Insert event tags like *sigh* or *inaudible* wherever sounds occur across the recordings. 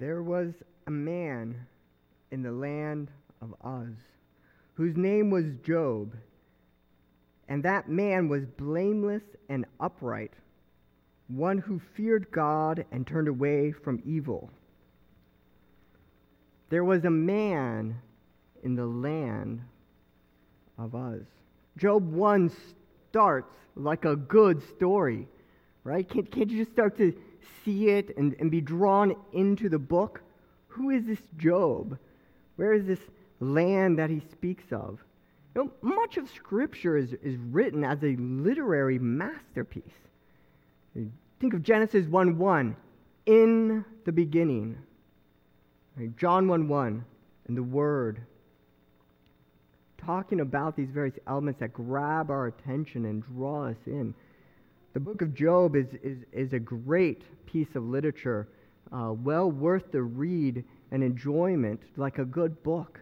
There was a man in the land of Uz whose name was Job, and that man was blameless and upright, one who feared God and turned away from evil. There was a man in the land of Uz. Job 1 starts like a good story, right? Can't, can't you just start to see it and, and be drawn into the book? Who is this Job? Where is this land that he speaks of? You know, much of Scripture is, is written as a literary masterpiece. Think of Genesis 1 1, in the beginning. John 1 1, and the Word. Talking about these various elements that grab our attention and draw us in. The book of Job is, is, is a great piece of literature, uh, well worth the read and enjoyment, like a good book.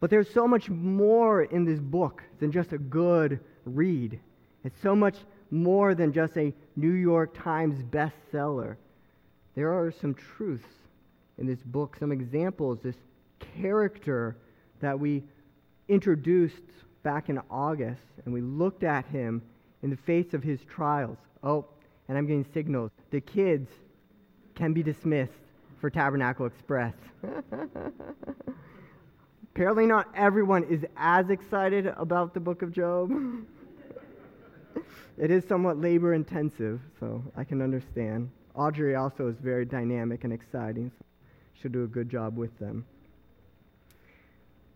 But there's so much more in this book than just a good read. It's so much more than just a New York Times bestseller. There are some truths in this book, some examples, this character that we introduced back in August, and we looked at him in the face of his trials. Oh, and I'm getting signals. The kids can be dismissed for Tabernacle Express. *laughs* Apparently, not everyone is as excited about the book of Job. *laughs* it is somewhat labor intensive, so I can understand. Audrey also is very dynamic and exciting, so she'll do a good job with them.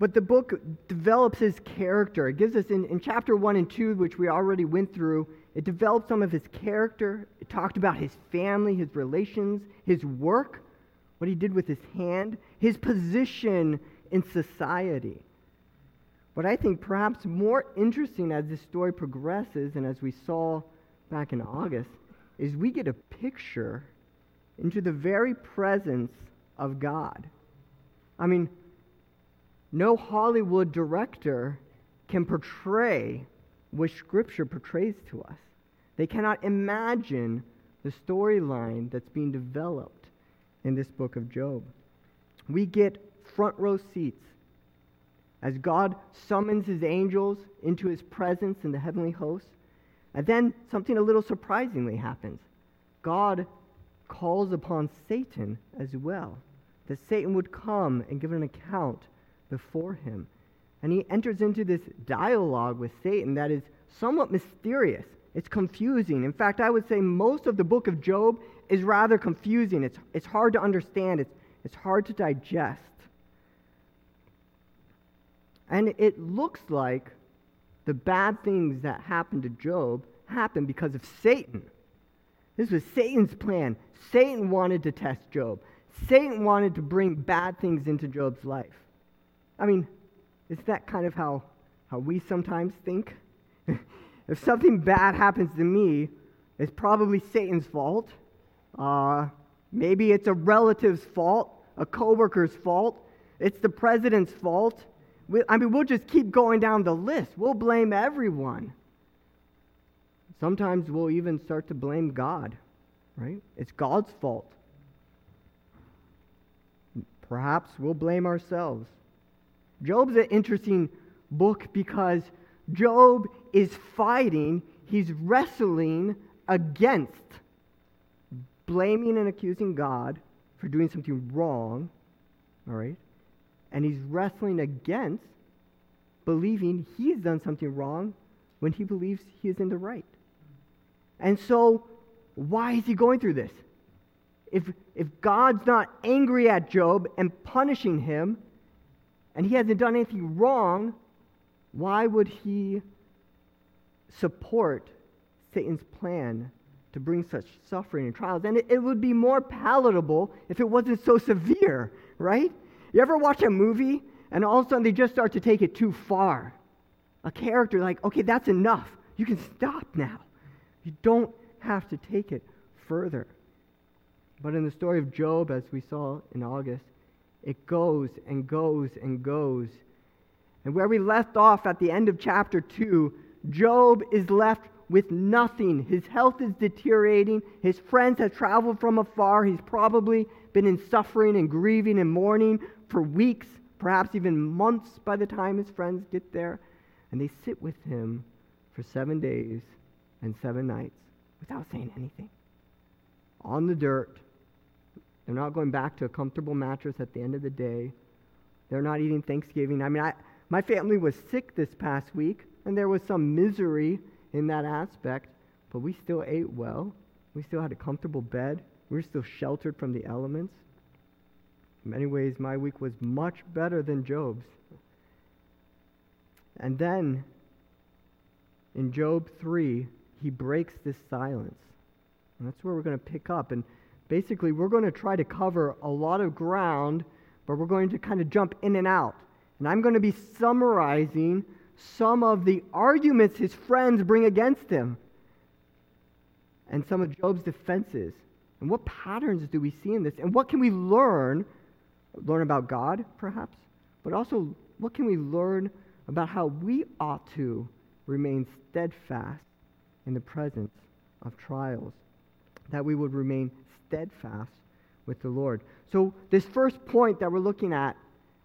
But the book develops his character. It gives us in, in chapter 1 and 2, which we already went through, it developed some of his character. It talked about his family, his relations, his work, what he did with his hand, his position in society. What I think perhaps more interesting as this story progresses and as we saw back in August is we get a picture into the very presence of God. I mean, no Hollywood director can portray what Scripture portrays to us. They cannot imagine the storyline that's being developed in this book of Job. We get front row seats as God summons his angels into his presence in the heavenly host. And then something a little surprisingly happens. God calls upon Satan as well, that Satan would come and give an account before him. And he enters into this dialogue with Satan that is somewhat mysterious. It's confusing. In fact, I would say most of the book of Job is rather confusing. It's, it's hard to understand, it's, it's hard to digest. And it looks like the bad things that happened to Job happened because of Satan. This was Satan's plan. Satan wanted to test Job. Satan wanted to bring bad things into Job's life. I mean, is that kind of how, how we sometimes think? *laughs* if something bad happens to me, it's probably Satan's fault. Uh, maybe it's a relative's fault, a coworker's fault. It's the president's fault. We, I mean, we'll just keep going down the list. We'll blame everyone. Sometimes we'll even start to blame God, right? It's God's fault. Perhaps we'll blame ourselves. Job's an interesting book because Job is fighting, he's wrestling against blaming and accusing God for doing something wrong, all right? And he's wrestling against believing he's done something wrong when he believes he is in the right. And so, why is he going through this? If, if God's not angry at Job and punishing him, and he hasn't done anything wrong, why would he support Satan's plan to bring such suffering and trials? And it, it would be more palatable if it wasn't so severe, right? You ever watch a movie and all of a sudden they just start to take it too far? A character like, okay, that's enough. You can stop now. You don't have to take it further. But in the story of Job, as we saw in August, it goes and goes and goes. And where we left off at the end of chapter 2, Job is left with nothing. His health is deteriorating. His friends have traveled from afar. He's probably been in suffering and grieving and mourning for weeks, perhaps even months by the time his friends get there. And they sit with him for seven days and seven nights without saying anything. On the dirt. They're not going back to a comfortable mattress at the end of the day. They're not eating Thanksgiving. I mean, I, my family was sick this past week, and there was some misery in that aspect, but we still ate well. We still had a comfortable bed. We were still sheltered from the elements. In many ways, my week was much better than Job's. And then, in Job 3, he breaks this silence. And that's where we're going to pick up. And basically, we're going to try to cover a lot of ground, but we're going to kind of jump in and out. And I'm going to be summarizing some of the arguments his friends bring against him and some of Job's defenses. And what patterns do we see in this? And what can we learn? Learn about God, perhaps, but also what can we learn about how we ought to remain steadfast in the presence of trials? That we would remain steadfast with the Lord. So, this first point that we're looking at,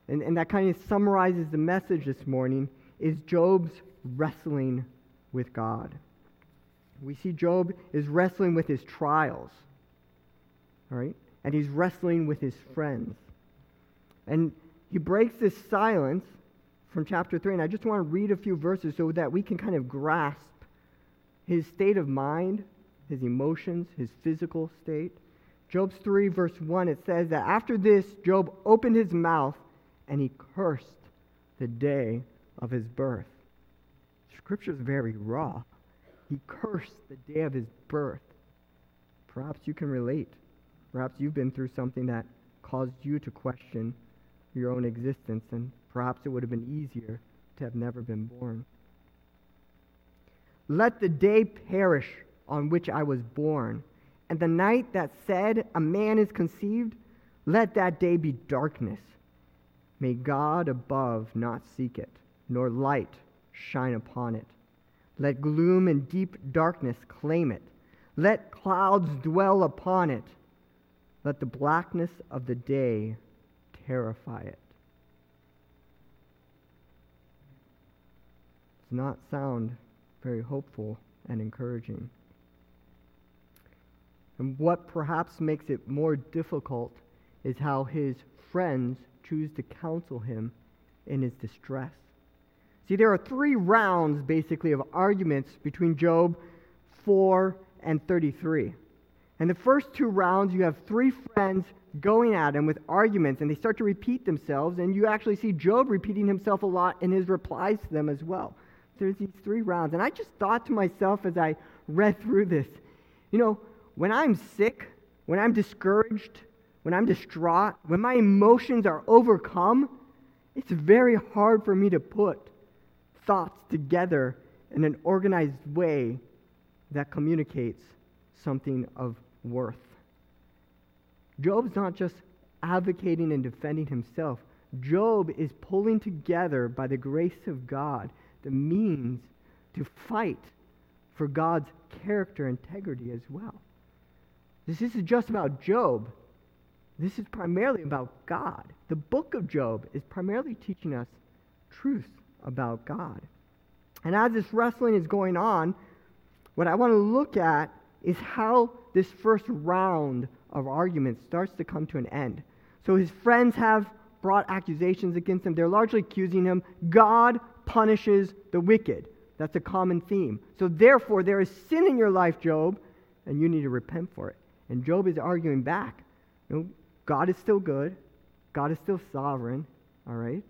and, and that kind of summarizes the message this morning, is Job's wrestling with God. We see Job is wrestling with his trials, all right? And he's wrestling with his friends. And he breaks this silence from chapter 3. And I just want to read a few verses so that we can kind of grasp his state of mind, his emotions, his physical state. Job's 3, verse 1, it says that after this, Job opened his mouth and he cursed the day of his birth. Scripture is very raw. He cursed the day of his birth. Perhaps you can relate. Perhaps you've been through something that caused you to question your own existence, and perhaps it would have been easier to have never been born. Let the day perish on which I was born, and the night that said, A man is conceived, let that day be darkness. May God above not seek it, nor light shine upon it. Let gloom and deep darkness claim it. Let clouds dwell upon it. Let the blackness of the day terrify it. Does not sound very hopeful and encouraging. And what perhaps makes it more difficult is how his friends choose to counsel him in his distress. See, there are three rounds, basically, of arguments between Job 4 and 33. And the first two rounds, you have three friends going at him with arguments, and they start to repeat themselves, and you actually see Job repeating himself a lot in his replies to them as well. There's these three rounds. And I just thought to myself as I read through this, you know, when I'm sick, when I'm discouraged, when I'm distraught, when my emotions are overcome, it's very hard for me to put thoughts together in an organized way that communicates something of worth. Job's not just advocating and defending himself. Job is pulling together, by the grace of God, the means to fight for God's character integrity as well. This isn't just about Job. This is primarily about God. The book of Job is primarily teaching us truth about God. And as this wrestling is going on, what I want to look at is how this first round of arguments starts to come to an end. So his friends have brought accusations against him. They're largely accusing him. God punishes the wicked. That's a common theme. So therefore, there is sin in your life, Job, and you need to repent for it. And Job is arguing back. You know, God is still good. God is still sovereign. All right?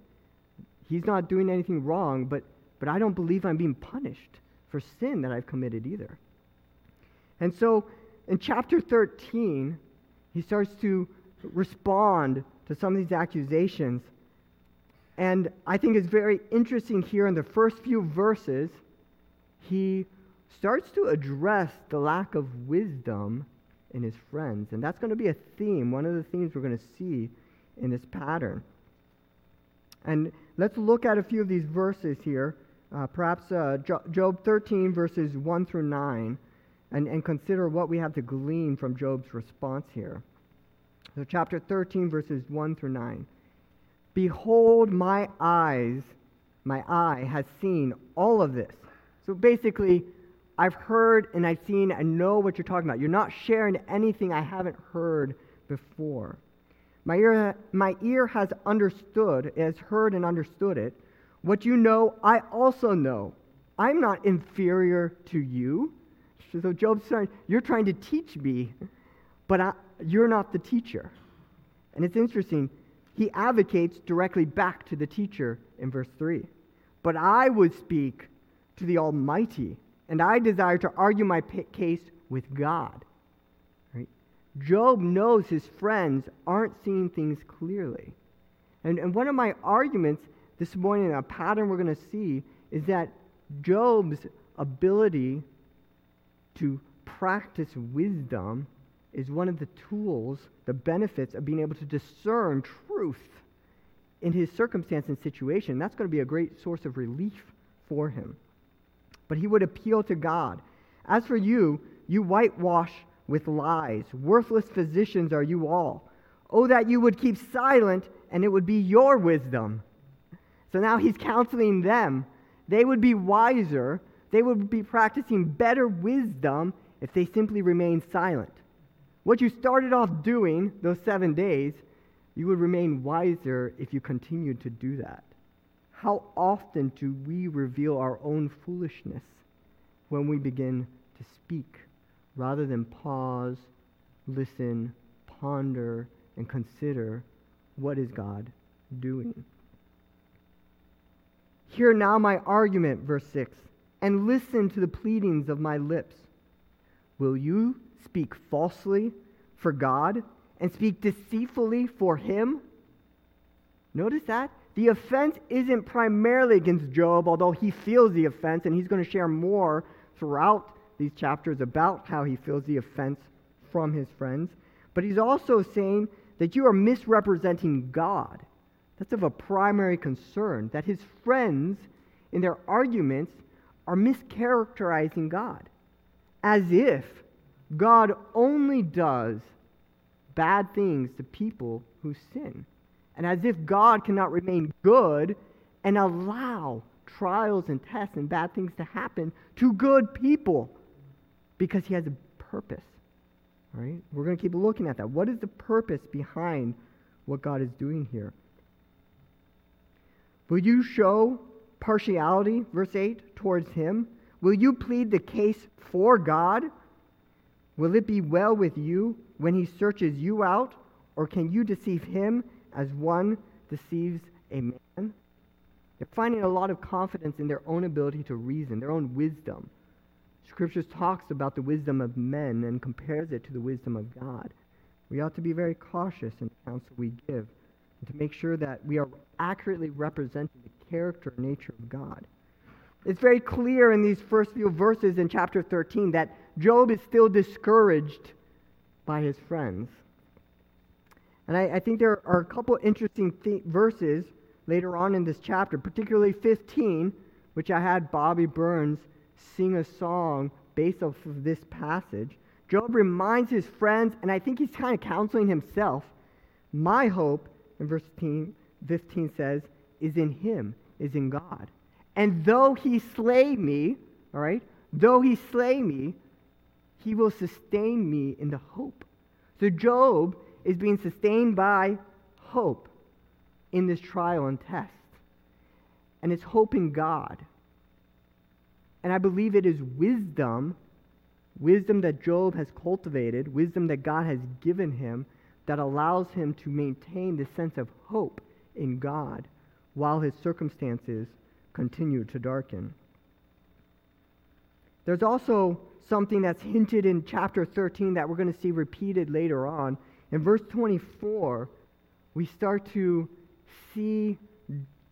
He's not doing anything wrong, but, but I don't believe I'm being punished for sin that I've committed either. And so in chapter 13, he starts to respond to some of these accusations. And I think it's very interesting here in the first few verses, he starts to address the lack of wisdom in his friends. And that's going to be a theme, one of the themes we're going to see in this pattern. And let's look at a few of these verses here. Uh, perhaps uh, Job 13, verses 1 through 9, and, and consider what we have to glean from Job's response here. So, chapter 13, verses 1 through 9. Behold, my eyes, my eye has seen all of this. So basically, I've heard and I've seen and know what you're talking about. You're not sharing anything I haven't heard before. My ear, my ear has understood, has heard and understood it. What you know, I also know. I'm not inferior to you. So Job's saying, You're trying to teach me, but I, you're not the teacher. And it's interesting, he advocates directly back to the teacher in verse 3. But I would speak to the Almighty, and I desire to argue my case with God. Right? Job knows his friends aren't seeing things clearly. And, and one of my arguments this morning, a pattern we're going to see, is that Job's ability to practice wisdom is one of the tools, the benefits of being able to discern truth in his circumstance and situation. That's going to be a great source of relief for him. But he would appeal to God. As for you, you whitewash with lies. Worthless physicians are you all. Oh, that you would keep silent and it would be your wisdom. So now he's counseling them. They would be wiser, they would be practicing better wisdom if they simply remained silent. What you started off doing those seven days, you would remain wiser if you continued to do that. How often do we reveal our own foolishness when we begin to speak rather than pause, listen, ponder, and consider what is God doing? Hear now my argument, verse 6, and listen to the pleadings of my lips. Will you speak falsely for God and speak deceitfully for Him? Notice that? The offense isn't primarily against Job, although he feels the offense, and he's going to share more throughout these chapters about how he feels the offense from his friends. But he's also saying that you are misrepresenting God. That's of a primary concern, that his friends, in their arguments, are mischaracterizing God, as if God only does bad things to people who sin, and as if God cannot remain good and allow trials and tests and bad things to happen to good people because he has a purpose. All right? We're going to keep looking at that. What is the purpose behind what God is doing here? Will you show partiality, verse 8, towards him? Will you plead the case for God? Will it be well with you when he searches you out? Or can you deceive him as one deceives a man? They're finding a lot of confidence in their own ability to reason, their own wisdom. Scripture talks about the wisdom of men and compares it to the wisdom of God. We ought to be very cautious in the counsel we give and to make sure that we are accurately representing the character and nature of God. It's very clear in these first few verses in chapter 13 that Job is still discouraged by his friends. And I, I think there are a couple interesting th- verses later on in this chapter, particularly 15, which I had Bobby Burns sing a song based off of this passage. Job reminds his friends, and I think he's kind of counseling himself. My hope in verse 15, 15 says, is in him, is in God. And though he slay me, all right, though he slay me, he will sustain me in the hope. So Job is being sustained by hope in this trial and test. And it's hope in God. And I believe it is wisdom, wisdom that Job has cultivated, wisdom that God has given him, that allows him to maintain this sense of hope in God while his circumstances continue to darken. There's also something that's hinted in chapter 13 that we're going to see repeated later on. In verse 24, we start to see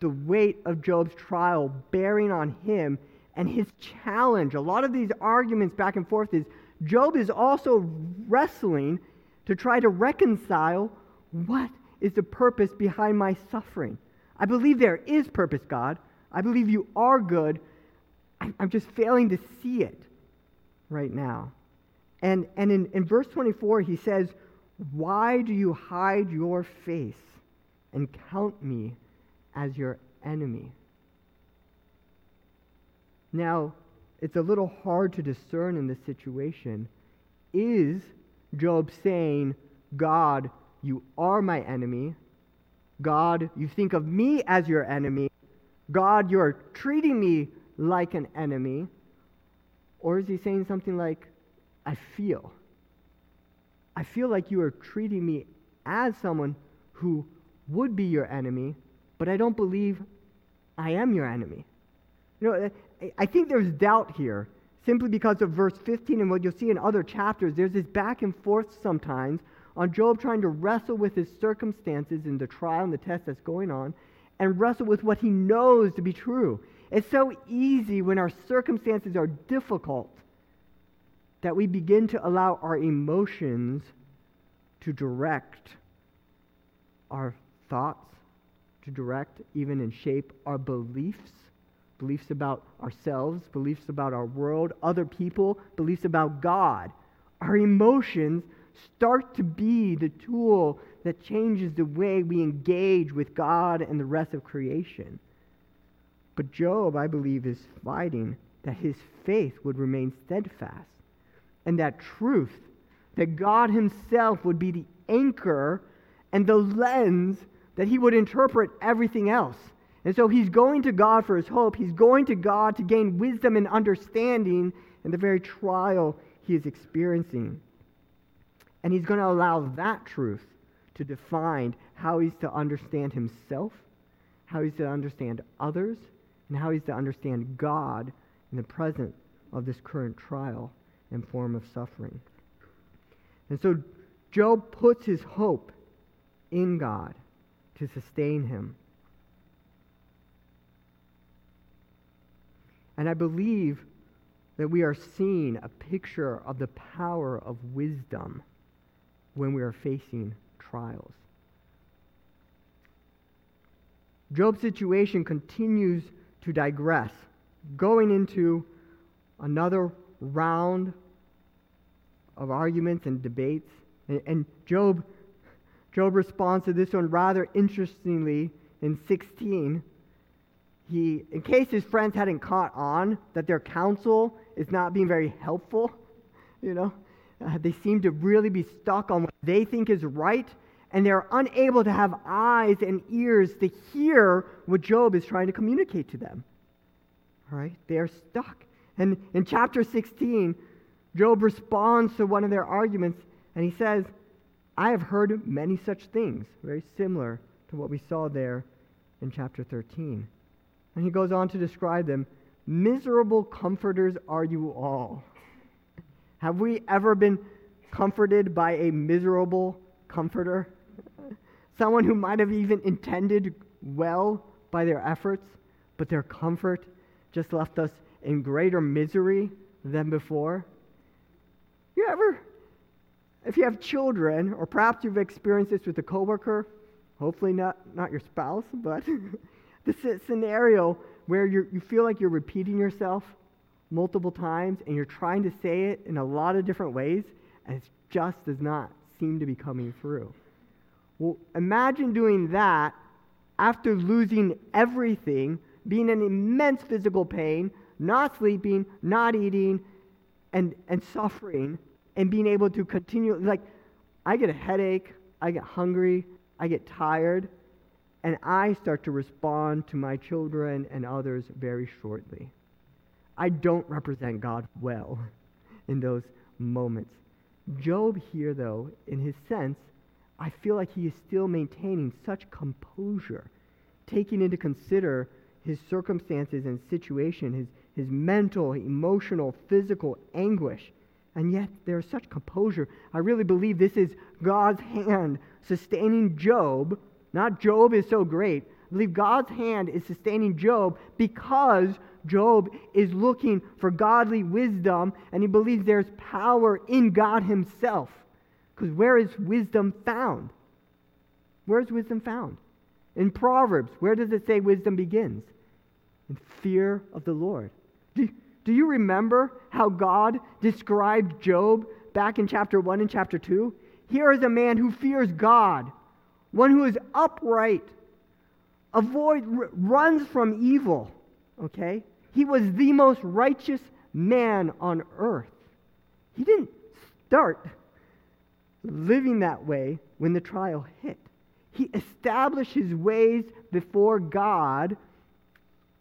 the weight of Job's trial bearing on him and his challenge. A lot of these arguments back and forth is Job is also wrestling to try to reconcile what is the purpose behind my suffering. I believe there is purpose, God. I believe you are good. I'm just failing to see it right now. And, and in, in verse 24, he says, Why do you hide your face and count me as your enemy? Now, it's a little hard to discern in this situation. Is Job saying, God, you are my enemy? God, you think of me as your enemy? God, you're treating me like an enemy? Or is he saying something like, I feel? I feel like you are treating me as someone who would be your enemy, but I don't believe I am your enemy. You know, I think there's doubt here simply because of verse 15 and what you'll see in other chapters. There's this back and forth sometimes on Job trying to wrestle with his circumstances in the trial and the test that's going on and wrestle with what he knows to be true. It's so easy when our circumstances are difficult that we begin to allow our emotions to direct our thoughts, to direct, even and shape our beliefs beliefs about ourselves, beliefs about our world, other people, beliefs about God. Our emotions start to be the tool that changes the way we engage with God and the rest of creation. But Job, I believe, is fighting that his faith would remain steadfast and that truth, that God himself would be the anchor and the lens that he would interpret everything else. And so he's going to God for his hope. He's going to God to gain wisdom and understanding in the very trial he is experiencing. And he's going to allow that truth to define how he's to understand himself, how he's to understand others, and how he's to understand God in the present of this current trial and form of suffering. And so Job puts his hope in God to sustain him. And I believe that we are seeing a picture of the power of wisdom when we are facing trials. Job's situation continues to digress, going into another round of arguments and debates. And, and Job, Job responds to this one rather interestingly in 16 he, in case his friends hadn't caught on that their counsel is not being very helpful, *laughs* you know, uh, they seem to really be stuck on what they think is right, and they're unable to have eyes and ears to hear what Job is trying to communicate to them. All right? They are stuck. And in chapter 16, Job responds to one of their arguments, and he says, I have heard many such things, very similar to what we saw there in chapter 13. And he goes on to describe them Miserable comforters are you all. *laughs* Have we ever been comforted by a miserable comforter? *laughs* Someone who might have even intended well by their efforts, but their comfort just left us in greater misery than before? You ever, if you have children, or perhaps you've experienced this with a coworker, hopefully not, not your spouse, but *laughs* this scenario where you you feel like you're repeating yourself multiple times and you're trying to say it in a lot of different ways and it just does not seem to be coming through. Well, imagine doing that after losing everything, being in immense physical pain, not sleeping, not eating, and, and suffering, and being able to continue. Like, I get a headache, I get hungry, I get tired, and I start to respond to my children and others very shortly. I don't represent God well in those moments. Job, here, though, in his sense, I feel like he is still maintaining such composure, taking into consider his circumstances and situation, his, his mental, emotional, physical anguish. And yet there's such composure. I really believe this is God's hand sustaining Job not Job is so great. I believe God's hand is sustaining Job because Job is looking for godly wisdom and he believes there's power in God himself. Because where is wisdom found? Where is wisdom found? In Proverbs, where does it say wisdom begins? In fear of the Lord. Do, do you remember how God described Job back in chapter 1 and chapter 2? Here is a man who fears God, one who is upright, avoid r- runs from evil. Okay? He was the most righteous man on earth. He didn't start living that way when the trial hit. He established his ways before God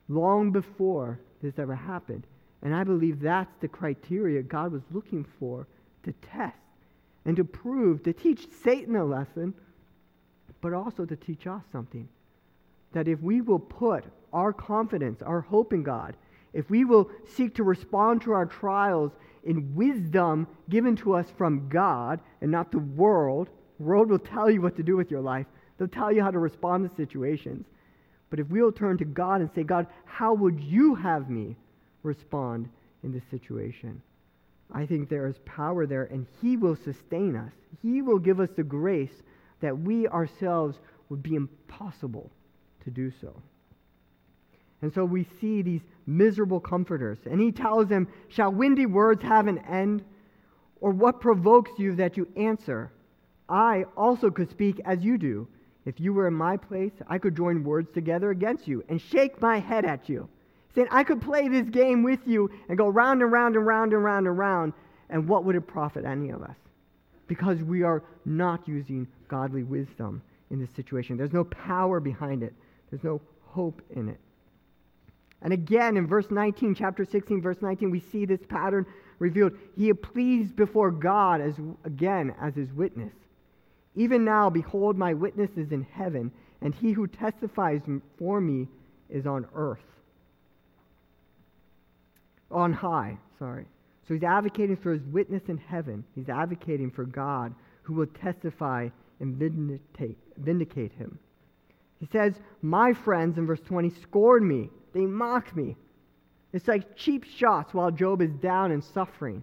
long before this ever happened. And I believe that's the criteria God was looking for to test and to prove, to teach Satan a lesson, but also to teach us something. That if we will put our confidence, our hope in God, if we will seek to respond to our trials in wisdom given to us from God and not the world, the world will tell you what to do with your life. They'll tell you how to respond to situations. But if we'll turn to God and say, God, how would you have me respond in this situation? I think there is power there, and He will sustain us. He will give us the grace that we ourselves would be impossible to do so. And so we see these miserable comforters, and He tells them, Shall windy words have an end? Or what provokes you that you answer? I also could speak as you do. If you were in my place, I could join words together against you and shake my head at you. Saying, I could play this game with you and go round and round and round and round and round, and what would it profit any of us? Because we are not using godly wisdom in this situation. There's no power behind it, there's no hope in it. And again, in verse 19, chapter 16, verse 19, we see this pattern revealed. He pleads before God as again as his witness. Even now, behold, my witness is in heaven, and he who testifies for me is on earth. On high, sorry. So he's advocating for his witness in heaven. He's advocating for God who will testify and vindicate, vindicate him. He says, My friends, in verse 20, scorn me. They mock me. It's like cheap shots while Job is down and suffering.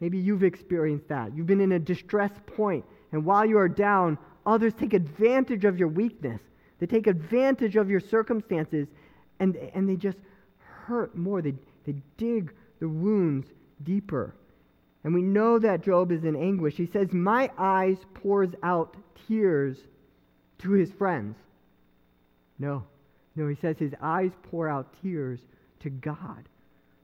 Maybe you've experienced that. You've been in a distressed point and while you are down, others take advantage of your weakness. They take advantage of your circumstances and, and they just hurt more. They, they dig the wounds deeper. And we know that Job is in anguish. He says, My eyes pours out tears to his friends. No, no, he says his eyes pour out tears to God.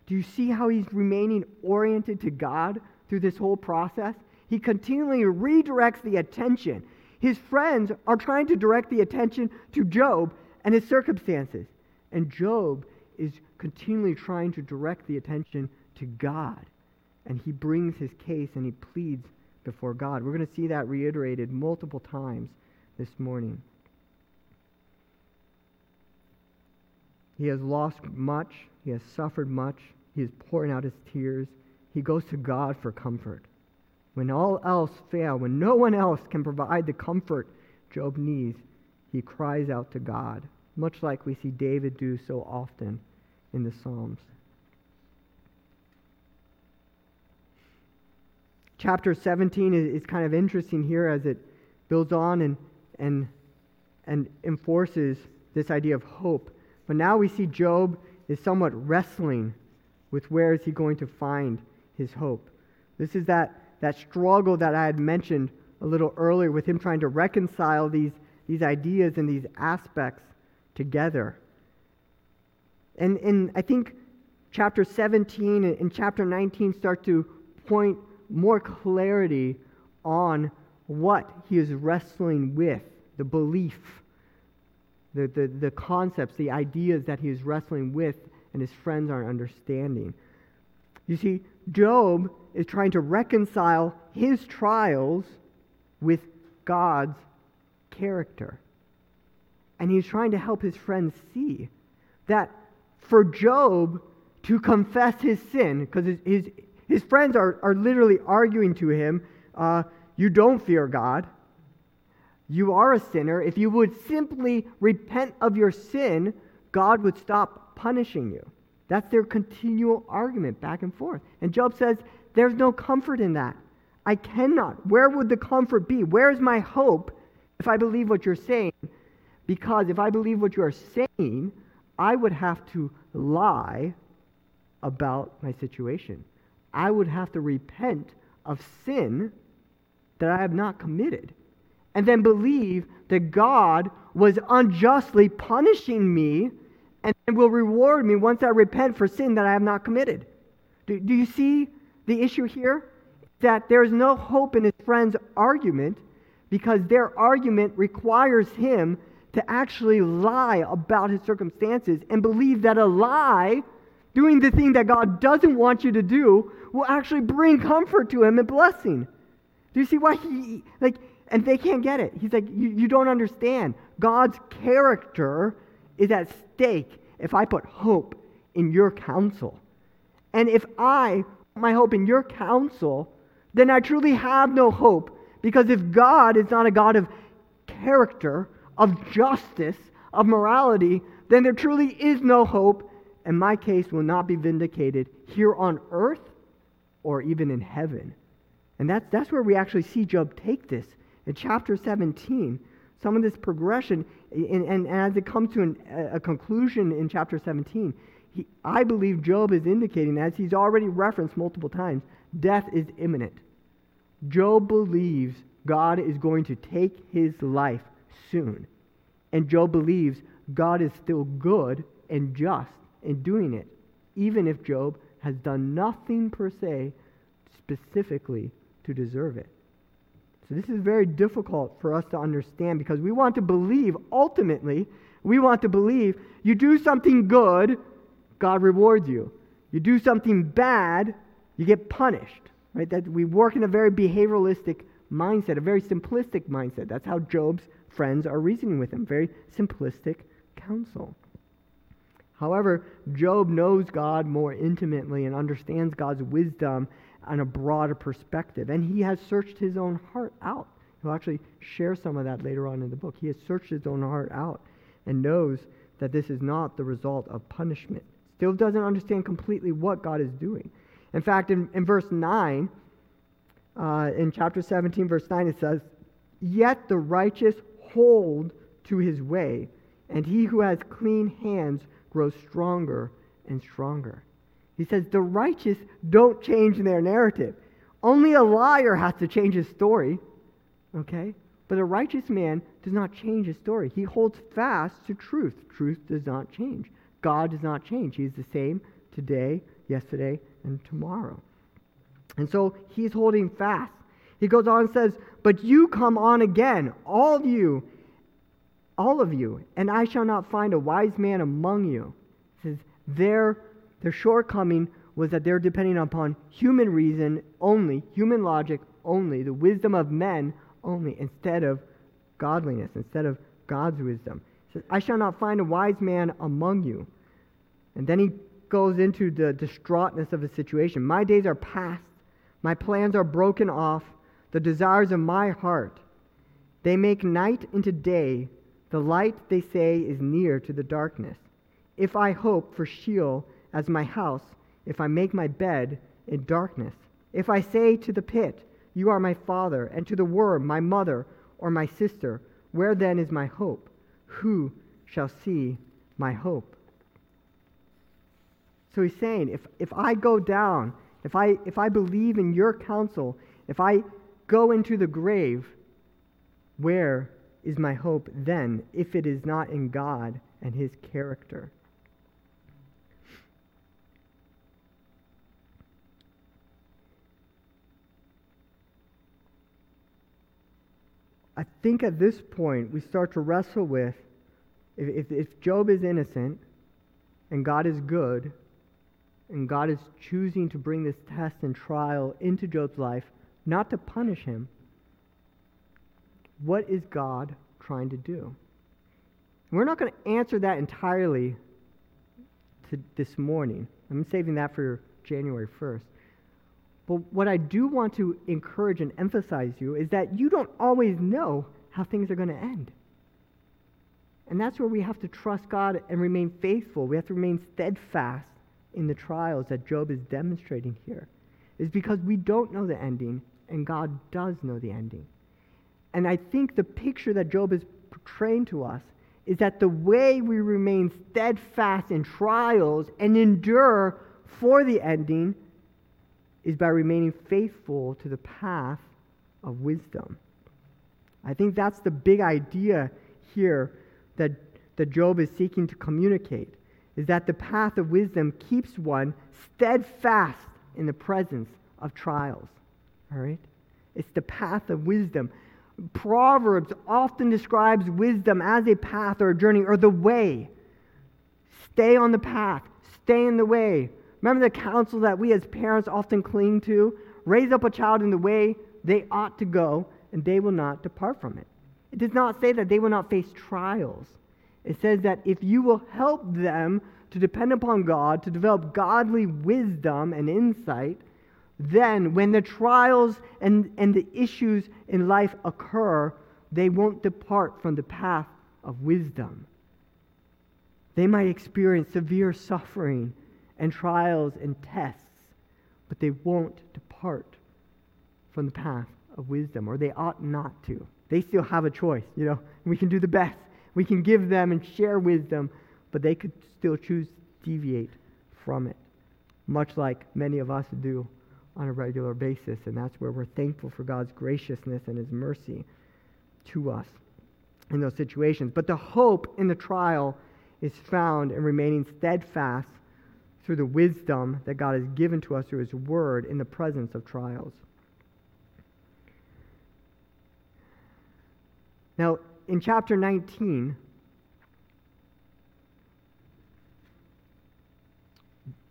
Do you see how he's remaining oriented to God through this whole process? He continually redirects the attention. His friends are trying to direct the attention to Job and his circumstances. And Job is continually trying to direct the attention to God. And he brings his case and he pleads before God. We're going to see that reiterated multiple times this morning. He has lost much, he has suffered much, he is pouring out his tears. He goes to God for comfort. When all else fail, when no one else can provide the comfort Job needs, he cries out to God, much like we see David do so often in the Psalms. Chapter 17 is, is kind of interesting here as it builds on and, and, and enforces this idea of hope. But now we see Job is somewhat wrestling with where is he going to find his hope. This is that that struggle that I had mentioned a little earlier with him trying to reconcile these, these ideas and these aspects together. And, and I think chapter 17 and chapter 19 start to point more clarity on what he is wrestling with the belief, the, the, the concepts, the ideas that he is wrestling with, and his friends aren't understanding. You see, Job is trying to reconcile his trials with God's character. And he's trying to help his friends see that for Job to confess his sin, because his, his, his, friends are, are literally arguing to him, uh, You don't fear God. You are a sinner. If you would simply repent of your sin, God would stop punishing you. That's their continual argument back and forth. And Job says, There's no comfort in that. I cannot. Where would the comfort be? Where is my hope if I believe what you're saying? Because if I believe what you are saying, I would have to lie about my situation. I would have to repent of sin that I have not committed, and then believe that God was unjustly punishing me and will reward me once I repent for sin that I have not committed. Do, do you see the issue here? That there is no hope in his friend's argument because their argument requires him to actually lie about his circumstances and believe that a lie, doing the thing that God doesn't want you to do, will actually bring comfort to him and blessing. Do you see why he, like, and they can't get it? He's like, you, you don't understand. God's character is at stake if I put hope in your counsel. And if I put my hope in your counsel, then I truly have no hope. Because if God is not a God of character, of justice, of morality, then there truly is no hope, and my case will not be vindicated here on earth or even in heaven. And that's, that's where we actually see Job take this. In chapter 17, some of this progression, and, and, and as it comes to an, a conclusion in chapter 17, he, I believe Job is indicating, as he's already referenced multiple times, death is imminent. Job believes God is going to take his life soon. And Job believes God is still good and just in doing it, even if Job has done nothing per se specifically to deserve it. So this is very difficult for us to understand because we want to believe, ultimately, we want to believe you do something good, God rewards you. You do something bad, you get punished. Right? That we work in a very behavioralistic mindset, a very simplistic mindset. That's how Job's friends are reasoning with him. Very simplistic counsel. However, Job knows God more intimately and understands God's wisdom on a broader perspective. And he has searched his own heart out. He'll actually share some of that later on in the book. He has searched his own heart out and knows that this is not the result of punishment. Still doesn't understand completely what God is doing. In fact, in, in verse 9, uh, in chapter 17, verse 9, it says, Yet the righteous hold to his way, and he who has clean hands grows stronger and stronger. He says the righteous don't change their narrative. Only a liar has to change his story. Okay? But a righteous man does not change his story. He holds fast to truth. Truth does not change. God does not change. He is the same today, yesterday, and tomorrow. And so he's holding fast. He goes on and says, But you come on again, all of you, all of you, and I shall not find a wise man among you. He says, Their, their shortcoming was that they're depending upon human reason only, human logic only, the wisdom of men only, instead of godliness, instead of God's wisdom. He says, I shall not find a wise man among you. And then he goes into the distraughtness of the situation. My days are past. My plans are broken off. The desires of my heart. They make night into day. The light, they say, is near to the darkness. If I hope for Sheol as my house, if I make my bed in darkness, if I say to the pit, You are my father, and to the worm, my mother or my sister, where then is my hope? Who shall see my hope? So he's saying, if, if I go down, if I, if I believe in your counsel, if I go into the grave, where is my hope then, if it is not in God and his character? I think at this point we start to wrestle with if, if, if Job is innocent and God is good, and God is choosing to bring this test and trial into Job's life, not to punish him. What is God trying to do? We're not going to answer that entirely to this morning. I'm saving that for January 1st. But what I do want to encourage and emphasize you is that you don't always know how things are going to end. And that's where we have to trust God and remain faithful. We have to remain steadfast in the trials that Job is demonstrating here is because we don't know the ending, and God does know the ending. And I think the picture that Job is portraying to us is that the way we remain steadfast in trials and endure for the ending is by remaining faithful to the path of wisdom. I think that's the big idea here that, that Job is seeking to communicate is that the path of wisdom keeps one steadfast in the presence of trials. All right? It's the path of wisdom. Proverbs often describes wisdom as a path or a journey or the way. Stay on the path, stay in the way. Remember the counsel that we as parents often cling to? Raise up a child in the way they ought to go, and they will not depart from it. It does not say that they will not face trials. It says that if you will help them to depend upon God, to develop godly wisdom and insight, then when the trials and, and the issues in life occur, they won't depart from the path of wisdom. They might experience severe suffering and trials and tests, but they won't depart from the path of wisdom, or they ought not to. They still have a choice. You know, we can do the best. We can give them and share wisdom, but they could still choose to deviate from it, much like many of us do on a regular basis. And that's where we're thankful for God's graciousness and His mercy to us in those situations. But the hope in the trial is found in remaining steadfast through the wisdom that God has given to us through His Word in the presence of trials. Now, in chapter 19,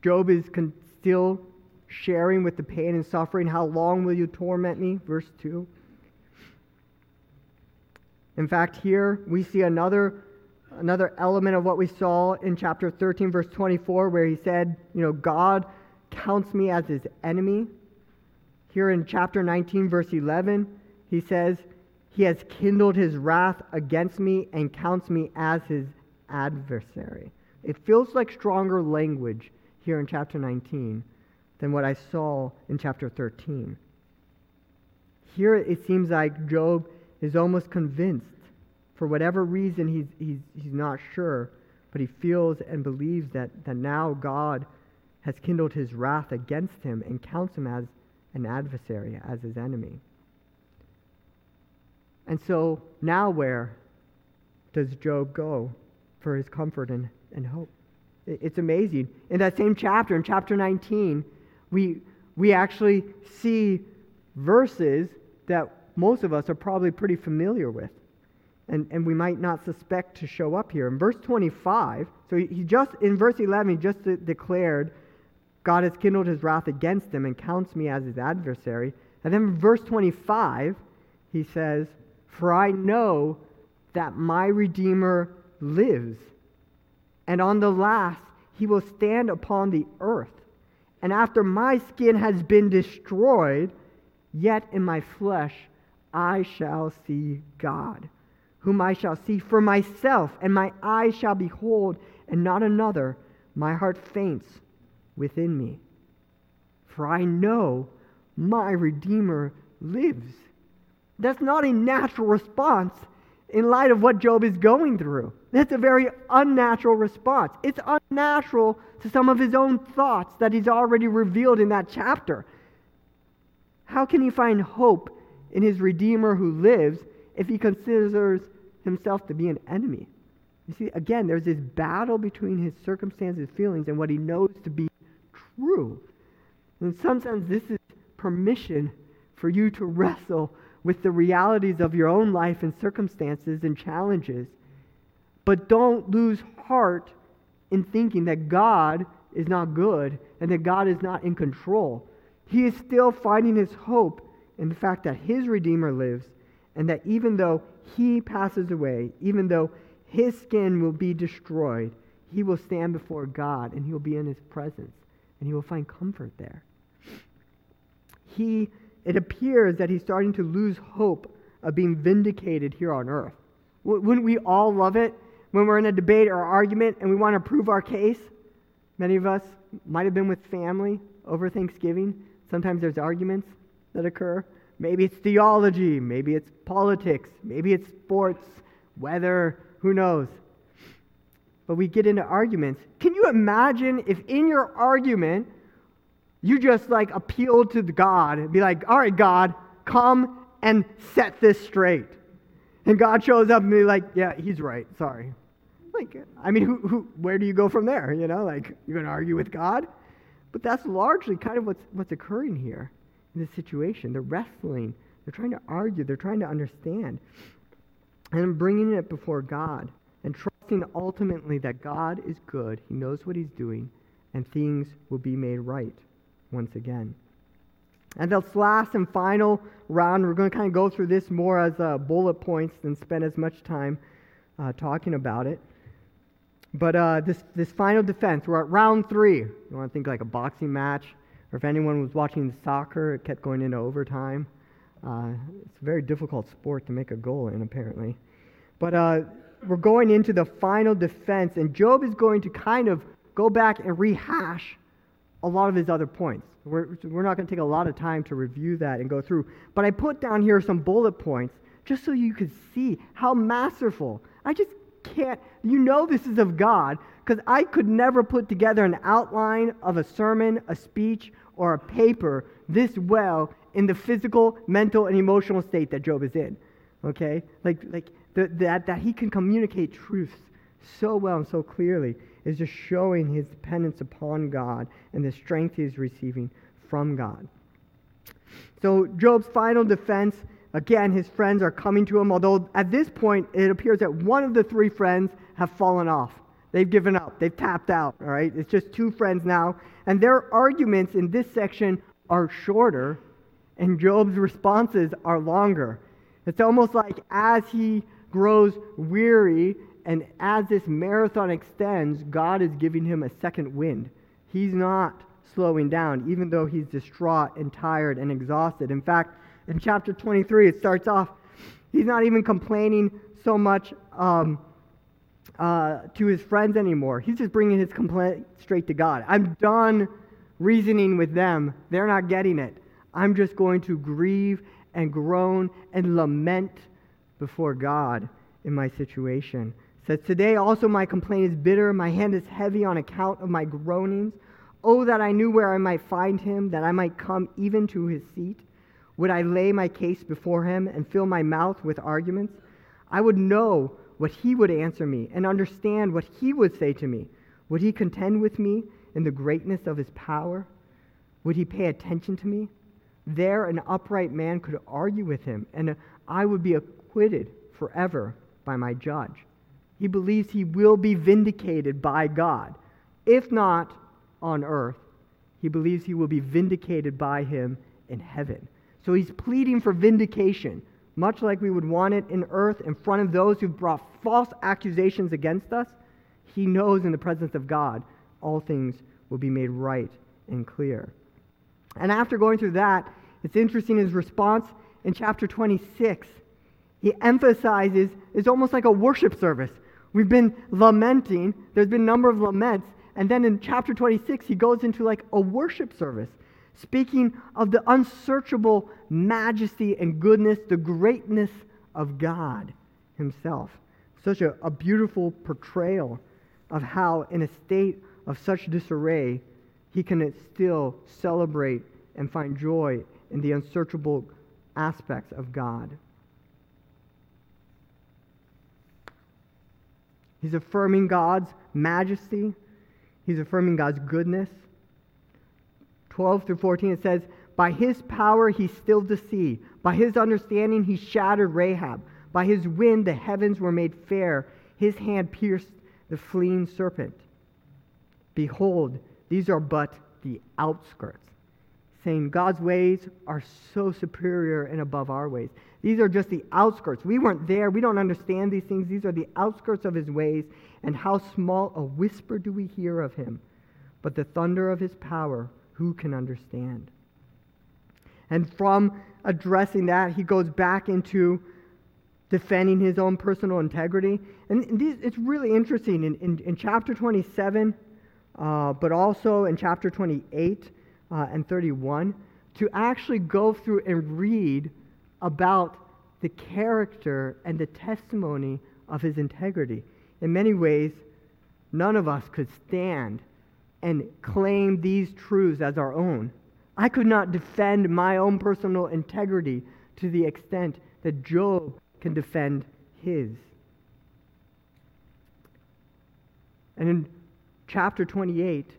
Job is con- still sharing with the pain and suffering. How long will you torment me? Verse 2. In fact, here we see another, another element of what we saw in chapter 13, verse 24, where he said, You know, God counts me as his enemy. Here in chapter 19, verse 11, he says, he has kindled his wrath against me and counts me as his adversary. It feels like stronger language here in chapter 19 than what I saw in chapter 13. Here it seems like Job is almost convinced, for whatever reason he's, he's, he's not sure, but he feels and believes that, that now God has kindled his wrath against him and counts him as an adversary, as his enemy. And so now where does Job go for his comfort and, and hope? It's amazing. In that same chapter, in chapter 19, we, we actually see verses that most of us are probably pretty familiar with. And, and we might not suspect to show up here. In verse 25, so he, just, in verse 11, he just de- declared, God has kindled his wrath against him and counts me as his adversary. And then verse 25, he says, for I know that my Redeemer lives, and on the last he will stand upon the earth. And after my skin has been destroyed, yet in my flesh I shall see God, whom I shall see for myself, and my eyes shall behold, and not another. My heart faints within me. For I know my Redeemer lives that's not a natural response in light of what Job is going through. That's a very unnatural response. It's unnatural to some of his own thoughts that he's already revealed in that chapter. How can he find hope in his Redeemer who lives if he considers himself to be an enemy? You see, again, there's this battle between his circumstances, feelings, and what he knows to be true. In some sense, this is permission for you to wrestle with the realities of your own life and circumstances and challenges. But don't lose heart in thinking that God is not good and that God is not in control. He is still finding his hope in the fact that his Redeemer lives and that even though he passes away, even though his skin will be destroyed, he will stand before God and he will be in his presence and he will find comfort there. He it appears that he's starting to lose hope of being vindicated here on earth. Wouldn't we all love it when we're in a debate or argument and we want to prove our case? Many of us might have been with family over Thanksgiving. Sometimes there's arguments that occur. Maybe it's theology, maybe it's politics, maybe it's sports, weather, who knows. But we get into arguments. Can you imagine if in your argument you just like appeal to God and be like, all right, God, come and set this straight. And God shows up and be like, yeah, he's right. Sorry. Like, I mean, who, who, where do you go from there? You know, like, you're going to argue with God? But that's largely kind of what's, what's occurring here in this situation. They're wrestling, they're trying to argue, they're trying to understand. And bringing it before God and trusting ultimately that God is good, He knows what He's doing, and things will be made right once again. And this last and final round, we're going to kind of go through this more as uh, bullet points than spend as much time uh, talking about it. But uh, this, this final defense, we're at round three. You want to think like a boxing match, or if anyone was watching soccer, it kept going into overtime. Uh, it's a very difficult sport to make a goal in, apparently. But uh, we're going into the final defense, and Job is going to kind of go back and rehash a lot of his other points. We're, we're not going to take a lot of time to review that and go through. But I put down here some bullet points just so you could see how masterful. I just can't, you know, this is of God because I could never put together an outline of a sermon, a speech, or a paper this well in the physical, mental, and emotional state that Job is in. Okay? Like, like the, that, that he can communicate truths so well and so clearly is just showing his dependence upon God and the strength he is receiving from God. So, Job's final defense again, his friends are coming to him, although at this point it appears that one of the three friends have fallen off. They've given up, they've tapped out, all right? It's just two friends now. And their arguments in this section are shorter, and Job's responses are longer. It's almost like as he grows weary and as this marathon extends, God is giving him a second wind. He's not slowing down, even though he's distraught and tired and exhausted. In fact, in chapter 23, it starts off, he's not even complaining so much um, uh, to his friends anymore. He's just bringing his complaint straight to God. I'm done reasoning with them, they're not getting it. I'm just going to grieve and groan and lament before God in my situation. says, Today also my complaint is bitter, my hand is heavy on account of my groanings. Oh, that I knew where I might find him, that I might come even to his seat. Would I lay my case before him and fill my mouth with arguments? I would know what he would answer me and understand what he would say to me. Would he contend with me in the greatness of his power? Would he pay attention to me? There, an upright man could argue with him, and I would be acquitted forever by my judge. He believes he will be vindicated by God. If not on earth, he believes he will be vindicated by him in heaven. So he's pleading for vindication, much like we would want it in earth in front of those who brought false accusations against us. He knows in the presence of God all things will be made right and clear. And after going through that, it's interesting his response in chapter 26. He emphasizes it's almost like a worship service. We've been lamenting, there's been a number of laments, and then in chapter 26, he goes into like a worship service speaking of the unsearchable majesty and goodness, the greatness of God Himself. Such a, a beautiful portrayal of how, in a state of such disarray, he can still celebrate and find joy in the unsearchable aspects of God. He's affirming God's majesty. He's affirming God's goodness. 12 through 14, it says, By his power he stilled the sea. By his understanding he shattered Rahab. By his wind the heavens were made fair. His hand pierced the fleeing serpent. Behold, these are but the outskirts. Saying God's ways are so superior and above our ways. These are just the outskirts. We weren't there. We don't understand these things. These are the outskirts of his ways. And how small a whisper do we hear of him? But the thunder of his power who can understand? And from addressing that, he goes back into defending his own personal integrity. And these, it's really interesting in, in, in chapter 27, uh, but also in chapter 28 uh, and 31, to actually go through and read about the character and the testimony of his integrity. In many ways, none of us could stand and claim these truths as our own. I could not defend my own personal integrity to the extent that Job can defend his. And in chapter 28,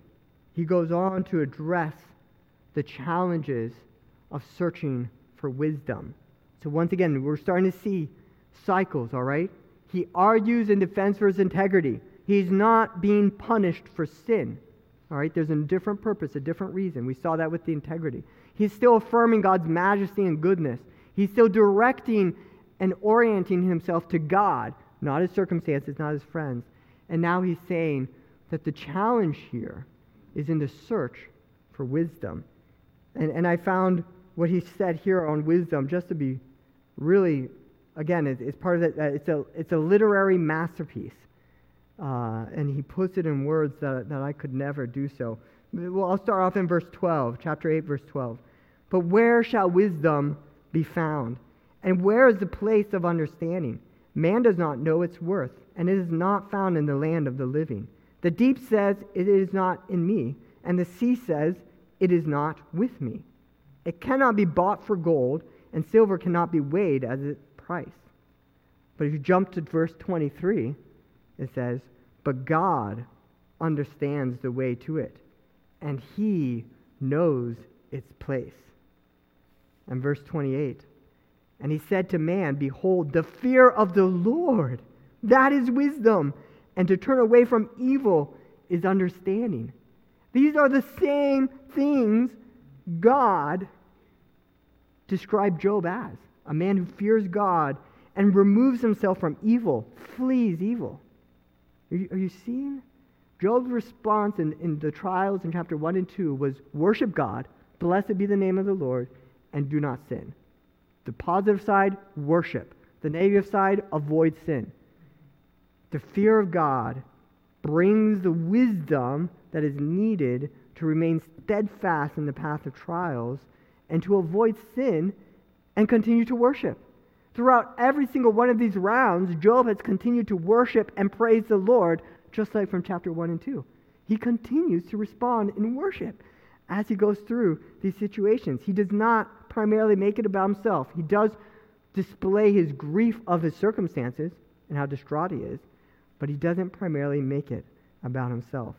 he goes on to address the challenges of searching for wisdom. So, once again, we're starting to see cycles, all right? He argues in defense for his integrity. He's not being punished for sin. All right, there's a different purpose, a different reason. We saw that with the integrity. He's still affirming God's majesty and goodness. He's still directing and orienting himself to God, not his circumstances, not his friends. And now he's saying that the challenge here is in the search for wisdom. And, and I found what he said here on wisdom just to be really, again, it, it's part of that. It's a, it's a literary masterpiece. Uh, and he puts it in words that, that I could never do so. Well, I'll start off in verse 12, chapter 8, verse 12. But where shall wisdom be found? And where is the place of understanding? Man does not know its worth, and it is not found in the land of the living. The deep says, It is not in me, and the sea says, It is not with me. It cannot be bought for gold, and silver cannot be weighed as its price. But if you jump to verse 23, it says, But God understands the way to it, and he knows its place. And verse 28, and he said to man, Behold, the fear of the Lord, that is wisdom, and to turn away from evil is understanding. These are the same things God described Job as a man who fears God and removes himself from evil, flees evil. Are you, are you seeing? Job's response in, in the trials in chapter 1 and 2 was worship God, blessed be the name of the Lord, and do not sin. The positive side, worship. The negative side, avoid sin. The fear of God brings the wisdom that is needed to remain steadfast in the path of trials and to avoid sin and continue to worship. Throughout every single one of these rounds, Job has continued to worship and praise the Lord, just like from chapter 1 and 2. He continues to respond in worship as he goes through these situations. He does not primarily make it about himself. He does display his grief of his circumstances and how distraught he is, but he doesn't primarily make it about himself.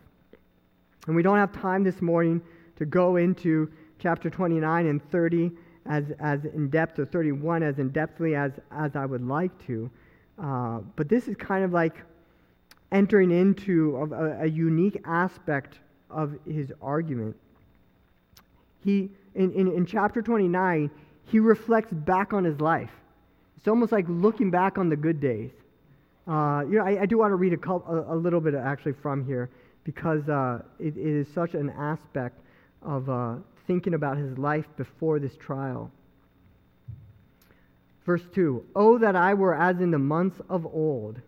And we don't have time this morning to go into chapter 29 and 30 as, as in depth, or 31 as in depthly as, as I would like to. Uh, but this is kind of like entering into a, a unique aspect of his argument. He, in, in, in chapter 29, he reflects back on his life. It's almost like looking back on the good days. Uh, you know, I, I, do want to read a, a, a, little bit actually from here because uh, it, it is such an aspect of uh, thinking about his life before this trial. Verse 2 Oh, that I were as in the months of old,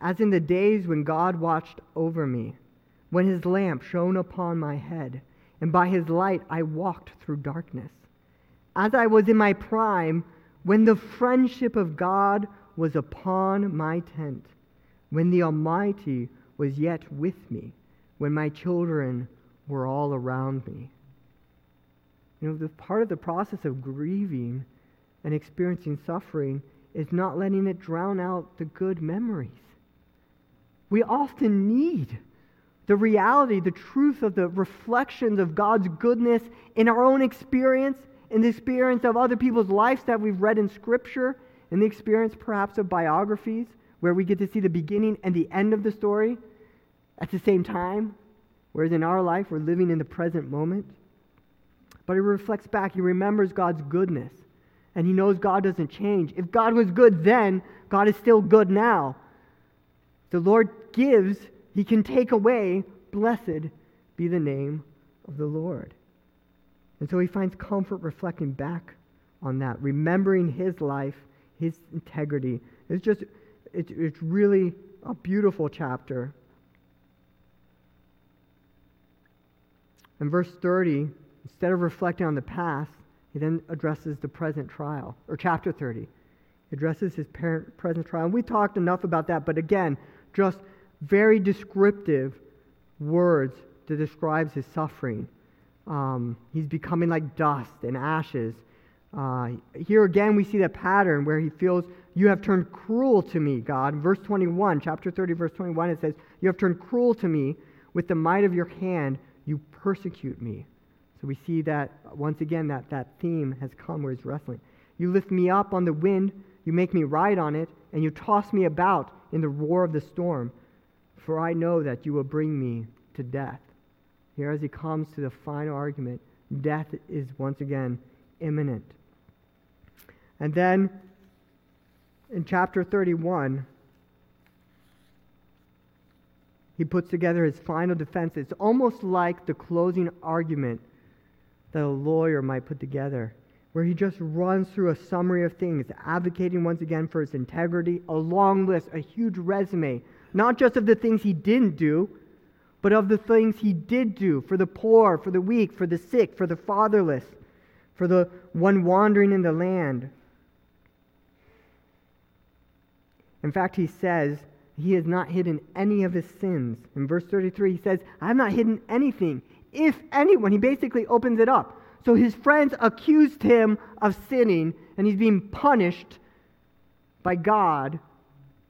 as in the days when God watched over me, when his lamp shone upon my head, and by his light I walked through darkness. As I was in my prime, when the friendship of God was upon my tent, when the Almighty was yet with me, when my children were all around me. You know, the part of the process of grieving and experiencing suffering is not letting it drown out the good memories. We often need the reality, the truth of the reflections of God's goodness in our own experience, in the experience of other people's lives that we've read in Scripture, in the experience perhaps of biographies, where we get to see the beginning and the end of the story at the same time, whereas in our life we're living in the present moment. But he reflects back, he remembers God's goodness, and he knows God doesn't change. If God was good then, God is still good now. The Lord gives, he can take away. Blessed be the name of the Lord. And so he finds comfort reflecting back on that, remembering his life, his integrity. It's just, it's, it's really a beautiful chapter. In verse 30, Instead of reflecting on the past, he then addresses the present trial, or chapter 30. He addresses his parent, present trial. And we talked enough about that, but again, just very descriptive words that describes his suffering. Um, he's becoming like dust and ashes. Uh, here again, we see that pattern where he feels, You have turned cruel to me, God. Verse 21, chapter 30, verse 21, it says, You have turned cruel to me. With the might of your hand, you persecute me. So we see that, once again, that, that theme has come where he's wrestling. You lift me up on the wind, you make me ride on it, and you toss me about in the roar of the storm. For I know that you will bring me to death. Here, as he comes to the final argument, death is once again imminent. And then in chapter 31, he puts together his final defense. It's almost like the closing argument that a lawyer might put together, where he just runs through a summary of things, advocating once again for his integrity, a long list, a huge resume, not just of the things he didn't do, but of the things he did do for the poor, for the weak, for the sick, for the fatherless, for the one wandering in the land. In fact, he says he has not hidden any of his sins. In verse 33, he says, I have not hidden anything. If anyone, he basically opens it up. So his friends accused him of sinning, and he's being punished by God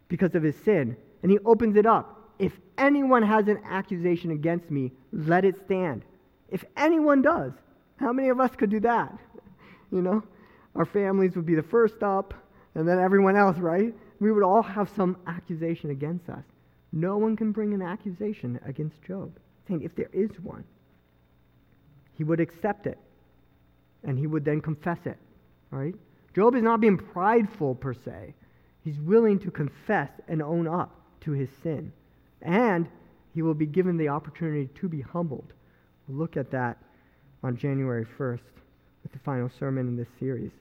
because of his sin. And he opens it up. If anyone has an accusation against me, let it stand. If anyone does, how many of us could do that? *laughs* You know, our families would be the first up, and then everyone else, right? we would all have some accusation against us. No one can bring an accusation against Job, saying if there is one, he would accept it and he would then confess it. Right? Job is not being prideful per se. He's willing to confess and own up to his sin. And he will be given the opportunity to be humbled. We'll look at that on January 1st with the final sermon in this series.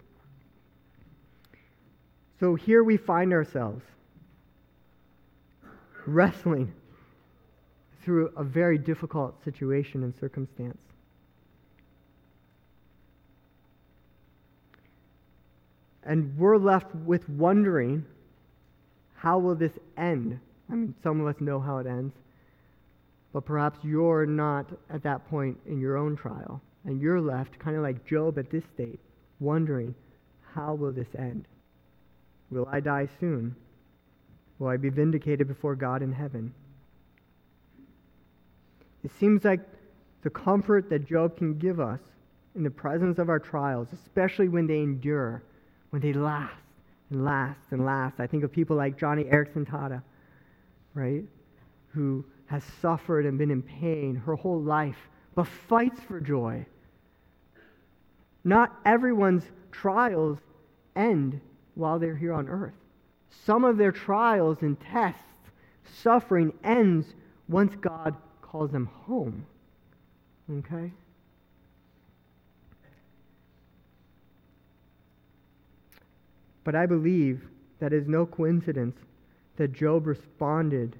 So here we find ourselves wrestling through a very difficult situation and circumstance. And we're left with wondering how will this end? I mean, some of us know how it ends, but perhaps you're not at that point in your own trial, and you're left kind of like Job at this state, wondering how will this end? Will I die soon? Will I be vindicated before God in heaven? It seems like the comfort that Job can give us in the presence of our trials, especially when they endure, when they last and last and last. I think of people like Joni Eareckson Tada, right? Who has suffered and been in pain her whole life, but fights for joy. Not everyone's trials end while they're here on earth. Some of their trials and tests, suffering ends once God calls them home. Okay? But I believe that is no coincidence that Job responded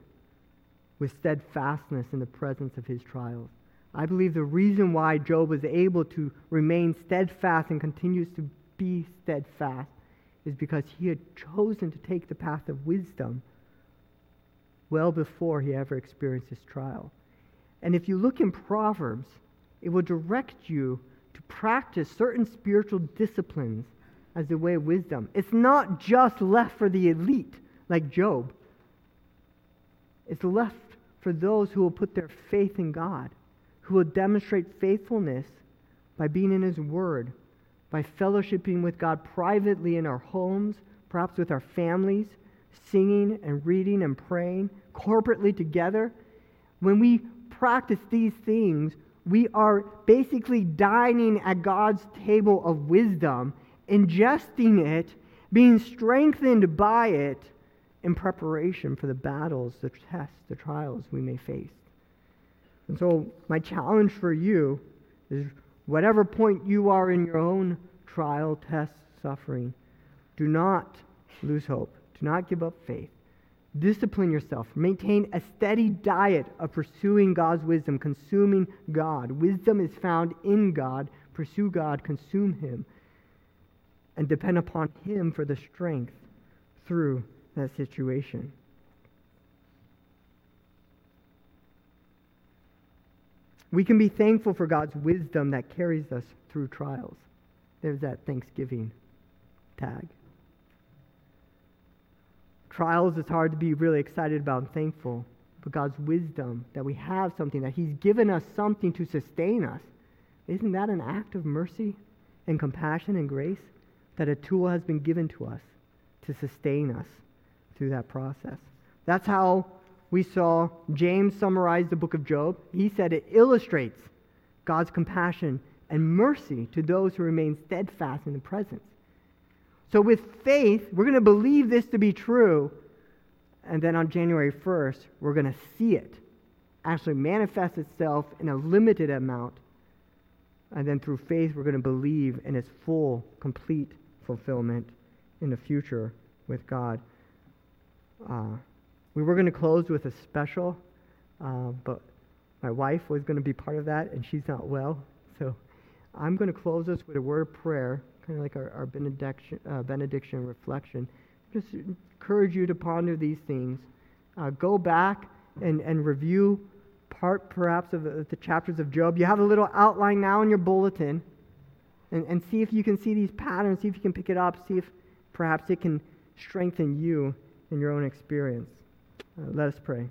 with steadfastness in the presence of his trials. I believe the reason why Job was able to remain steadfast and continues to be steadfast is because he had chosen to take the path of wisdom well before he ever experienced his trial. And if you look in Proverbs, it will direct you to practice certain spiritual disciplines as the way of wisdom. It's not just left for the elite like Job, it's left for those who will put their faith in God, who will demonstrate faithfulness by being in His Word, by fellowshipping with God privately in our homes, perhaps with our families, singing and reading and praying corporately together. When we practice these things, we are basically dining at God's table of wisdom, ingesting it, being strengthened by it in preparation for the battles, the tests, the trials we may face. And so, my challenge for you is whatever point you are in your own trial, test, suffering, do not lose hope. Do not give up faith. Discipline yourself. Maintain a steady diet of pursuing God's wisdom, consuming God. Wisdom is found in God. Pursue God, consume Him, and depend upon Him for the strength through that situation. We can be thankful for God's wisdom that carries us through trials. there's that Thanksgiving tag. Trials, it's hard to be really excited about and thankful, but God's wisdom, that we have something, that He's given us something to sustain us, isn't that an act of mercy and compassion and grace? That a tool has been given to us to sustain us through that process. That's how we saw James summarize the book of Job. He said it illustrates God's compassion and mercy to those who remain steadfast in the presence. So, with faith, we're going to believe this to be true. And then on January 1st, we're going to see it actually manifest itself in a limited amount. And then through faith, we're going to believe in its full, complete fulfillment in the future with God. Uh, we were going to close with a special, uh, but my wife was going to be part of that, and she's not well. So I'm going to close us with a word of prayer, kind of like our, our benediction, uh, benediction reflection. Just encourage you to ponder these things. Uh, go back and, and review part, perhaps, of the, the chapters of Job. You have a little outline now in your bulletin. And, and see if you can see these patterns, see if you can pick it up, see if perhaps it can strengthen you in your own experience. Uh, let us pray.